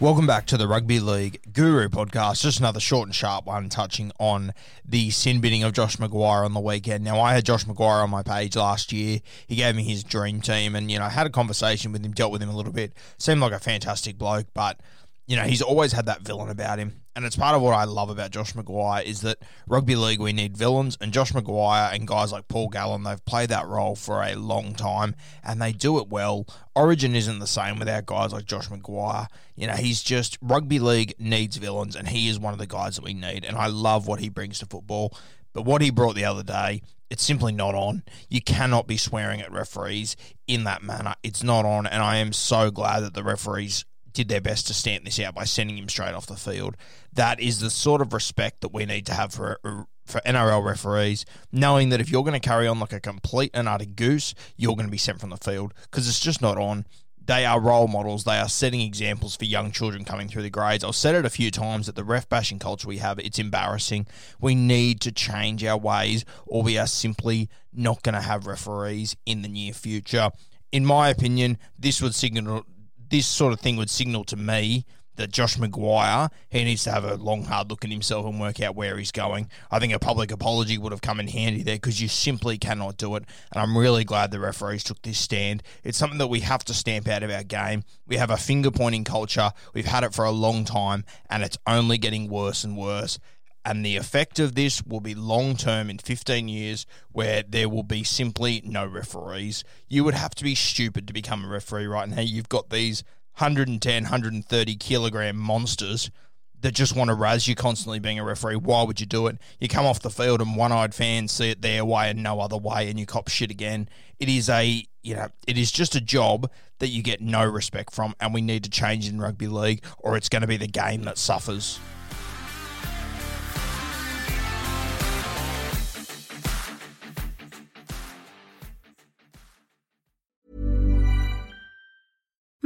Welcome back to the Rugby League Guru podcast. Just another short and sharp one touching on the sin binning of Josh McGuire on the weekend. Now, I had Josh McGuire on my page last year. He gave me his dream team and, you know, had a conversation with him, dealt with him a little bit. Seemed like a fantastic bloke, but, you know, he's always had that villain about him. And it's part of what I love about Josh McGuire is that rugby league, we need villains. And Josh McGuire and guys like Paul Gallen, they've played that role for a long time and they do it well. Origin isn't the same without guys like Josh McGuire. You know, he's just, rugby league needs villains and he is one of the guys that we need. And I love what he brings to football. But what he brought the other day, it's simply not on. You cannot be swearing at referees in that manner. It's not on. And I am so glad that the referees did their best to stamp this out by sending him straight off the field. That is the sort of respect that we need to have for uh, for NRL referees, knowing that if you're going to carry on like a complete and utter goose, you're going to be sent from the field because it's just not on. They are role models. They are setting examples for young children coming through the grades. I've said it a few times that the ref bashing culture we have, it's embarrassing. We need to change our ways, or we are simply not going to have referees in the near future. In my opinion, this would signal this sort of thing would signal to me that Josh McGuire, he needs to have a long, hard look at himself and work out where he's going. I think a public apology would have come in handy there because you simply cannot do it. And I'm really glad the referees took this stand. It's something that we have to stamp out of our game. We have a finger pointing culture. We've had it for a long time, and it's only getting worse and worse. And the effect of this will be long term in 15 years, where there will be simply no referees. You would have to be stupid to become a referee right now. You've got these 110, 130 kilogram monsters that just want to razz you constantly being a referee. Why would you do it? You come off the field and one eyed fans see it their way and no other way, and you cop shit again. It is a you know, it is just a job that you get no respect from, and we need to change in rugby league, or it's going to be the game that suffers.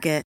Target.